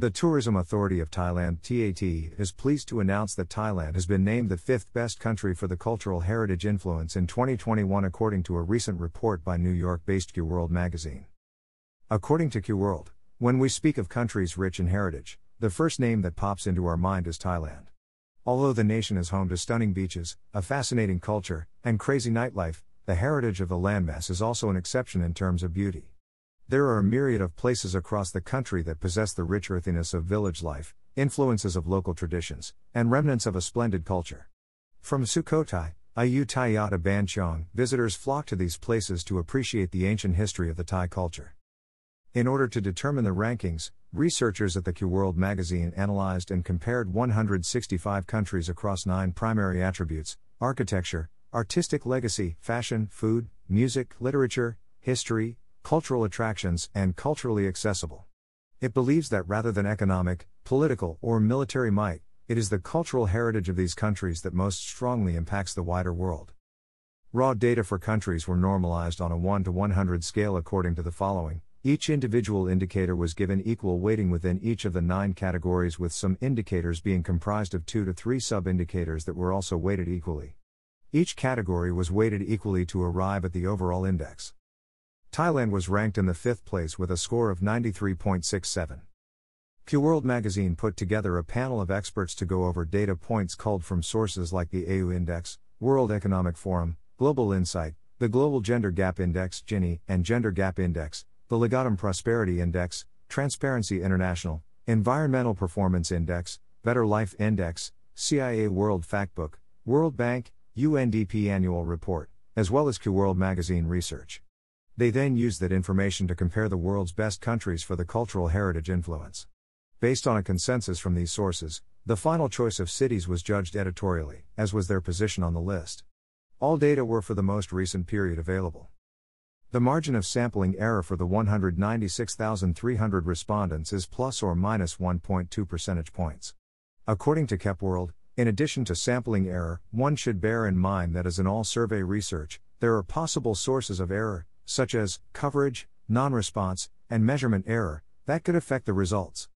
The Tourism Authority of Thailand TAT is pleased to announce that Thailand has been named the fifth best country for the cultural heritage influence in 2021 according to a recent report by New York-based CEOWORLD magazine. According to CEOWORLD, when we speak of countries rich in heritage, the first name that pops into our mind is Thailand. Although the nation is home to stunning beaches, a fascinating culture, and crazy nightlife, the heritage of the landmass is also an exception in terms of beauty. There are a myriad of places across the country that possess the rich earthiness of village life, influences of local traditions, and remnants of a splendid culture. From Sukhothai, Ayutthaya to Ban Chiang, visitors flock to these places to appreciate the ancient history of the Thai culture. In order to determine the rankings, researchers at the CEOWORLD magazine analyzed and compared 165 countries across nine primary attributes architecture, artistic legacy, fashion, food, music, literature, history, cultural attractions, and culturally accessible. It believes that rather than economic, political, or military might, it is the cultural heritage of these countries that most strongly impacts the wider world. Raw data for countries were normalized on a 1 to 100 scale according to the following. Each individual indicator was given equal weighting within each of the nine categories, with some indicators being comprised of two to three sub indicators that were also weighted equally. Each category was weighted equally to arrive at the overall index. Thailand was ranked in the fifth place with a score of 93.67. CEOWORLD magazine put together a panel of experts to go over data points culled from sources like the AU Index, World Economic Forum, Global Insight, the Global Gender Gap Index Gini, and Gender Gap Index, the Legatum Prosperity Index, Transparency International, Environmental Performance Index, Better Life Index, CIA World Factbook, World Bank, UNDP Annual Report, as well as CEOWORLD magazine research. They then used that information to compare the world's best countries for the cultural heritage influence. Based on a consensus from these sources, the final choice of cities was judged editorially, as was their position on the list. All data were for the most recent period available. The margin of sampling error for the 196,300 respondents is plus or minus 1.2 percentage points. According to CEOWORLD, in addition to sampling error, one should bear in mind that as in all survey research, there are possible sources of error, such as coverage, non response, and measurement error, that could affect the results.